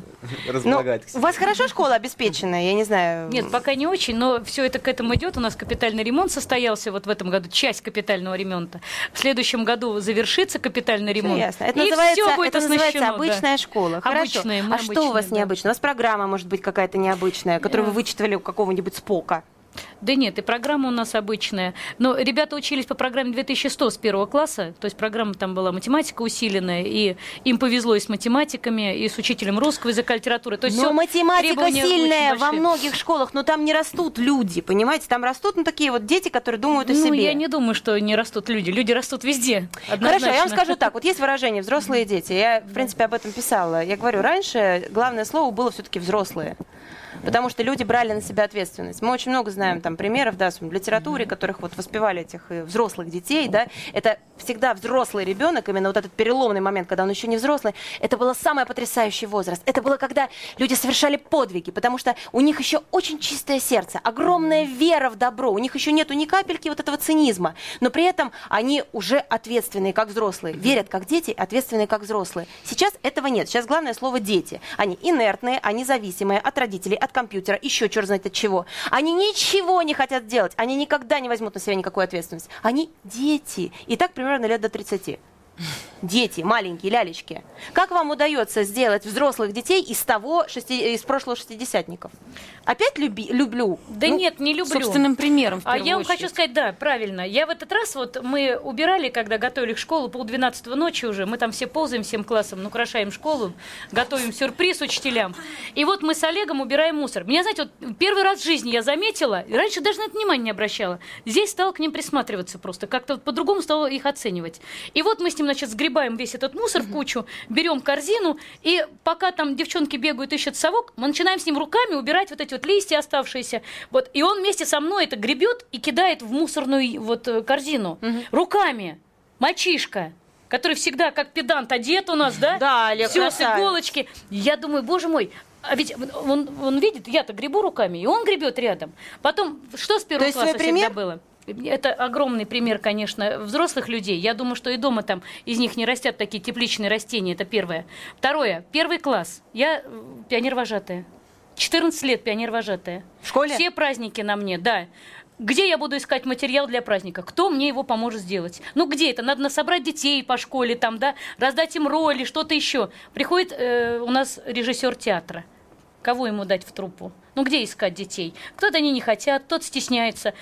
Ну, Располагает к у вас хорошо школа обеспеченная? Я не знаю. Нет, пока не очень, но все это к этому идет. У нас капитальный ремонт состоялся вот в этом году, часть капитального ремонта. В следующем году завершится капитальный ремонт. ясно. Это и называется, все будет это называется обычная да. Школа. Хорошо. Обычная, мы а что у вас обычные, да. необычно? У вас программа может быть какая-то необычная, которую вы вычитали у какого-нибудь спока. Да нет, и программа у нас обычная. Но ребята учились по программе 2100 с первого класса, то есть программа там была математика усиленная, и им повезло и с математиками, и с учителем русского языка, литературы. То есть но математика сильная во многих школах, но там не растут люди, понимаете? Там растут ну, такие вот дети, которые думают о Ну, себе. я не думаю, что не растут люди. Люди растут везде. Хорошо, я вам однозначно. скажу так. Вот есть выражение «взрослые дети». Я, в принципе, об этом писала. Я говорю, раньше главное слово было все-таки «взрослые». Потому что люди брали на себя ответственность. Мы очень много знаем там примеров, да, в литературе, которых вот воспевали этих э, взрослых детей, да. Это всегда взрослый ребенок, именно вот этот переломный момент, когда он еще не взрослый, это был самый потрясающий возраст. Это было, когда люди совершали подвиги, потому что у них еще очень чистое сердце, огромная вера в добро, у них еще нету ни капельки вот этого цинизма, но при этом они уже ответственные, как взрослые, верят как дети, ответственные, как взрослые. Сейчас этого нет. Сейчас главное слово «дети». Они инертные, они зависимые от родителей, от компьютера, еще черт знает от чего. Они ничего не хотят делать, они никогда не возьмут на себя никакую ответственность. Они дети. И так примерно лет до 30. Дети, маленькие лялечки. Как вам удается сделать взрослых детей из того, шести- из прошлого шестидесятников? Опять люби- люблю? Да Ну, нет, не люблю. собственным примером, в А я вам очередь. хочу сказать, да, правильно. Я в этот раз, вот мы убирали, когда готовили к школу, полдвенадцатого ночи уже, мы там все ползаем всем классом, украшаем школу, готовим сюрприз учителям. И вот мы с Олегом убираем мусор. Меня, знаете, вот первый раз в жизни я заметила, и раньше даже на это внимание не обращала, здесь стала к ним присматриваться просто, как-то вот по-другому стала их оценивать. И вот мы с ним, значит, сгребаем весь этот мусор в кучу, берем корзину, и пока там девчонки бегают, ищут совок, мы начинаем с ним руками убирать вот эти вот листья оставшиеся. Вот, и он вместе со мной это гребет и кидает в мусорную вот э, корзину. Руками. Мальчишка который всегда как педант одет у нас, да? Да, Олег, Все с иголочки. Я думаю, боже мой, а ведь он, он видит, я-то гребу руками, и он гребет рядом. Потом, что с первого есть класса всегда пример? было? Это огромный пример, конечно, взрослых людей. Я думаю, что и дома там из них не растят такие тепличные растения. Это первое. Второе. Первый класс. Я э, пионер-вожатая. 14 лет пионер-вожатая. В школе? Все праздники на мне, да. Где я буду искать материал для праздника? Кто мне его поможет сделать? Ну где это? Надо собрать детей по школе, там, да, раздать им роли, что-то еще. Приходит э, у нас режиссер театра. Кого ему дать в труппу? Ну где искать детей? Кто-то они не хотят, тот стесняется.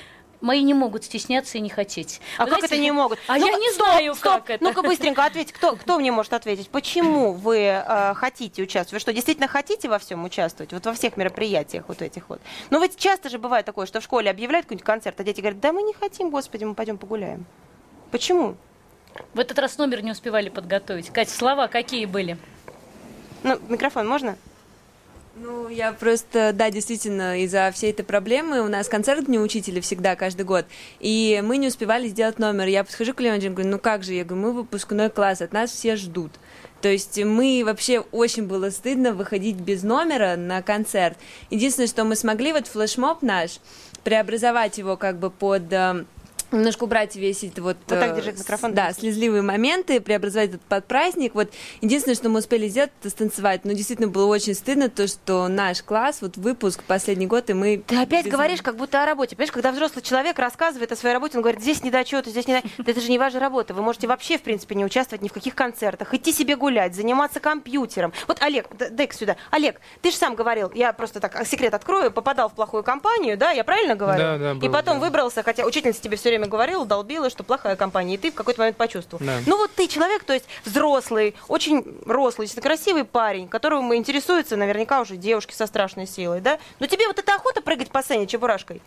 Мои не могут стесняться и не хотеть. А Вы как знаете, это не могут? А Ну-ка, я не стоп, знаю, стоп. как это. Ну-ка быстренько ответь. Кто, кто мне может ответить? Почему вы э, хотите участвовать? Вы что, действительно хотите во всем участвовать? Вот во всех мероприятиях вот этих вот? Ну ведь часто же бывает такое, что в школе объявляют какой-нибудь концерт, а дети говорят, да мы не хотим, господи, мы пойдем погуляем. Почему? В этот раз номер не успевали подготовить. Катя, слова какие были? Ну, микрофон можно? Ну, я просто, да, действительно, из-за всей этой проблемы у нас концерт Дня учителя всегда, каждый год, и мы не успевали сделать номер. Я подхожу к Леонидовичу, говорю, ну как же? Я говорю, мы выпускной класс, от нас все ждут. То есть мы вообще очень было стыдно выходить без номера на концерт. Единственное, что мы смогли, вот флешмоб наш, преобразовать его как бы под э, немножко убрать весь этот вот... Вот так э, держи микрофон. Да, слезливые моменты, преобразовать этот под праздник. Вот единственное, что мы успели сделать, это станцевать. Но действительно было очень стыдно, то, что наш класс, вот выпуск последний год, и мы... Ты опять говоришь, как будто о работе. Понимаешь, когда взрослый человек рассказывает о своей работе, он говорит, здесь недочеты, здесь не... Да это же не ваша работа. Вы можете вообще, в принципе, не участвовать ни в каких концертах, идти себе гулять, заниматься компьютером. Вот, Олег, дай-ка сюда. Олег, ты же сам говорил, я просто так секрет открою, попадал в плохую компанию, да, я правильно говорю? Да, да, И было, потом да. выбрался, хотя учительница тебе все время говорила, долбила, что плохая компания, и ты в какой-то момент почувствовал. Да. Ну вот ты человек, то есть взрослый, очень рослый, действительно красивый парень, которому интересуются наверняка уже девушки со страшной силой, да? Но тебе вот эта охота прыгать по сцене чебурашкой?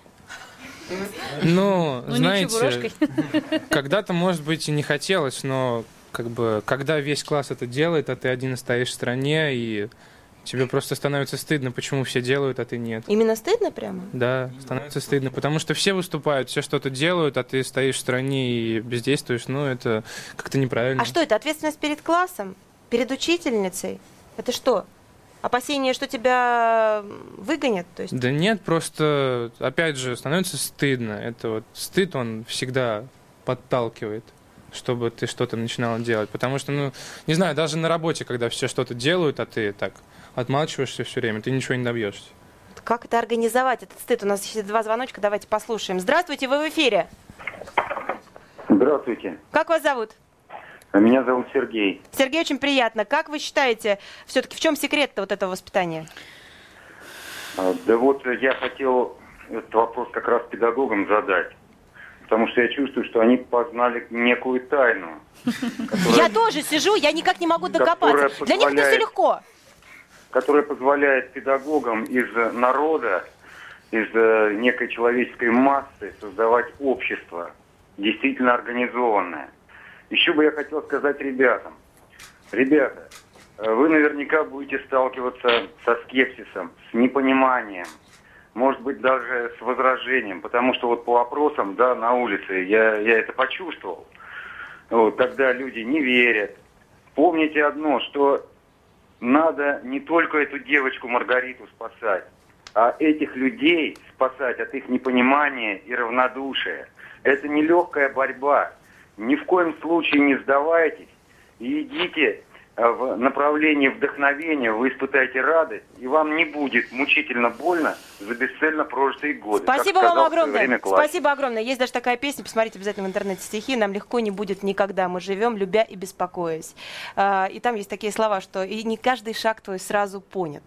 Ну, Ну, знаете, когда-то, может быть, и не хотелось, но как бы, когда весь класс это делает, а ты один стоишь в стране, и тебе просто становится стыдно, почему все делают, а ты нет. Именно стыдно прямо? Да, становится стыдно, потому что все выступают, все что-то делают, а ты стоишь в стране и бездействуешь, ну, это как-то неправильно. А что это, ответственность перед классом? Перед учительницей? Это что? Опасение, что тебя выгонят? То есть... Да нет, просто, опять же, становится стыдно. Это вот стыд, он всегда подталкивает, чтобы ты что-то начинала делать. Потому что, ну, не знаю, даже на работе, когда все что-то делают, а ты так отмалчиваешься все время, ты ничего не добьешься. Как это организовать, этот стыд? У нас есть два звоночка, давайте послушаем. Здравствуйте, вы в эфире. Здравствуйте. Как вас зовут? Меня зовут Сергей. Сергей, очень приятно. Как вы считаете, все-таки в чем секрет вот этого воспитания? А, Да вот я хотел этот вопрос как раз педагогам задать. Потому что я чувствую, что они познали некую тайну. Я тоже сижу, я никак не могу Которая докопаться. Для них это все легко. Которая позволяет педагогам из народа, из э, некой человеческой массы создавать общество, действительно организованное. Еще бы я хотел сказать ребятам. Ребята, э, вы наверняка будете сталкиваться со скепсисом, с непониманием, может быть, даже с возражением, потому что вот по вопросам, да, на улице я, я это почувствовал. Вот, когда люди не верят. Помните одно, что надо не только эту девочку Маргариту спасать, а этих людей спасать от их непонимания и равнодушия. Это нелегкая борьба. Ни в коем случае не сдавайтесь и идите в направлении вдохновения, вы испытаете радость, и вам не будет мучительно больно за бесцельно прожитые годы. Спасибо вам огромное. Спасибо огромное. Есть даже такая песня, посмотрите обязательно в интернете стихи. Нам легко не будет никогда. Мы живем, любя и беспокоясь. А, И там есть такие слова, что и не каждый шаг твой сразу понят.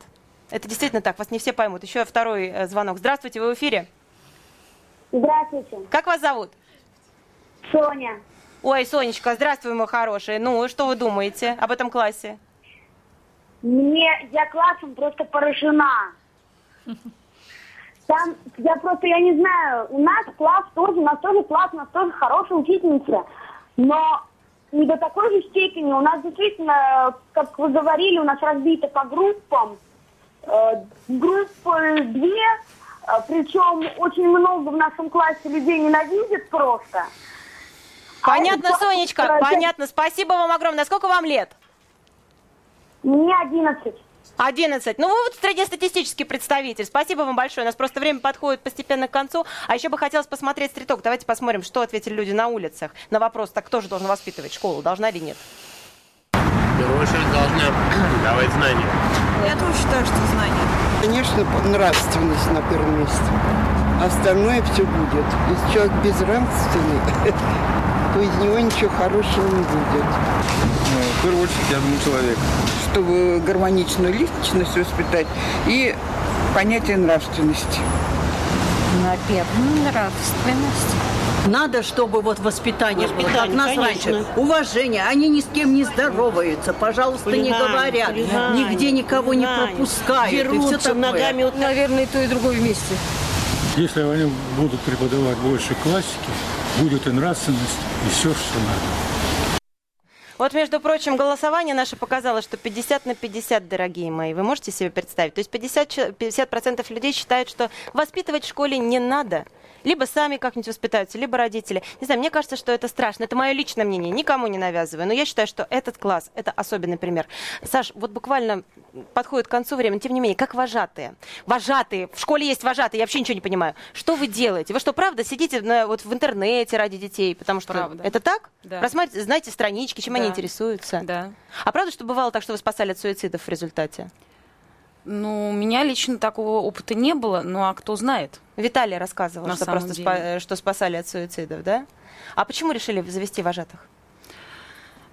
Это действительно так, вас не все поймут. Еще второй э, звонок. Здравствуйте, вы в эфире. Здравствуйте. Как вас зовут? Соня. Ой, Сонечка, здравствуй, мой хороший. Ну, что вы думаете об этом классе? Мне, я классом просто поражена. Там, я просто, я не знаю, у нас класс тоже, у нас тоже класс, у нас тоже хорошая учительница, но не до такой же степени. У нас действительно, как вы говорили, у нас разбито по группам. Э, группы две, э, причем очень много в нашем классе людей ненавидят просто. Понятно, А, Сонечка, понятно. Спасибо вам огромное. Сколько вам лет? Мне 11. 11. Ну, вы вот среднестатистический представитель. Спасибо вам большое. У нас просто время подходит постепенно к концу. А еще бы хотелось посмотреть стриток. Давайте посмотрим, что ответили люди на улицах. На вопрос, так кто же должен воспитывать школу, должна или нет? В первую очередь должны давать знания. Я тоже считаю, что знания. Конечно, нравственность на первом месте. Остальное все будет. Если человек безнравственный, то из него ничего хорошего не будет. Ну, в первую очередь, я думаю, человек. Чтобы гармоничную личность воспитать и понятие нравственности. Наверное, нравственность. Надо, чтобы вот воспитание, было, как Воспитание, нас конечно. раньше. Уважение. Они ни с кем не здороваются, пожалуйста, не Хулигане, говорят. хулигане, Нигде никого не хулигане. пропускают. и все Дерутся такое. ногами, вот, наверное, и то, и другое вместе. Если они будут преподавать больше классики, будет и нравственность, и все, что надо. Вот, между прочим, голосование наше показало, что 50 на 50, дорогие мои. Вы можете себе представить? То есть 50, че- 50% людей считают, что воспитывать в школе не надо. Либо сами как-нибудь воспитаются, либо родители. Не знаю, мне кажется, что это страшно. Это мое личное мнение, никому не навязываю. Но я считаю, что этот класс – это особенный пример. Саш, вот буквально подходит к концу времени, тем не менее, как вожатые. Вожатые, в школе есть вожатые, я вообще ничего не понимаю. Что вы делаете? Вы что, правда, сидите на- вот в интернете ради детей? Потому что Правда. это так? Да. Просматриваете, знаете странички, чем они Да. интересуются? Да. А правда, что бывало так, что вы спасали от суицидов в результате? Ну, у меня лично такого опыта не было, ну а кто знает? Виталий рассказывал, На что просто деле. спа- что спасали от суицидов, да? А почему решили завести вожатых?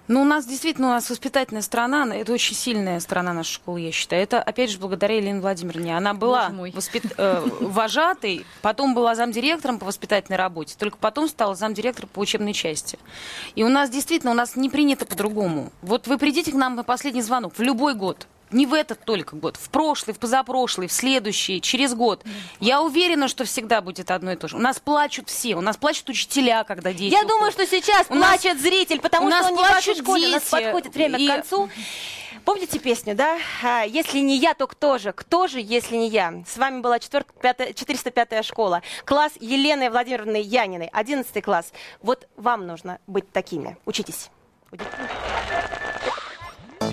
Ну, у нас действительно, у нас воспитательная страна, это очень сильная страна нашей школы, я считаю. Это, опять же, благодаря Елене Владимировне. Она была воспит- э, вожатой, потом была замдиректором по воспитательной работе, только потом стала замдиректором по учебной части. И у нас действительно, у нас не принято по-другому. Вот вы придите к нам на последний звонок в любой год, не в этот только год, в прошлый, в позапрошлый, в следующий, через год. Я уверена, что всегда будет одно и то же. У нас плачут все, у нас плачут учителя, когда дети Я уходят. думаю, что сейчас У нас- плачет зритель, потому у что нас он не в плачут школе. У нас дети, подходит время и- к концу. Помните песню, да? А, Если не я, то кто же? Кто же, если не я? С вами была 4, 405-я школа. Класс Елены Владимировны Яниной. 11 класс. Вот вам нужно быть такими. Учитесь.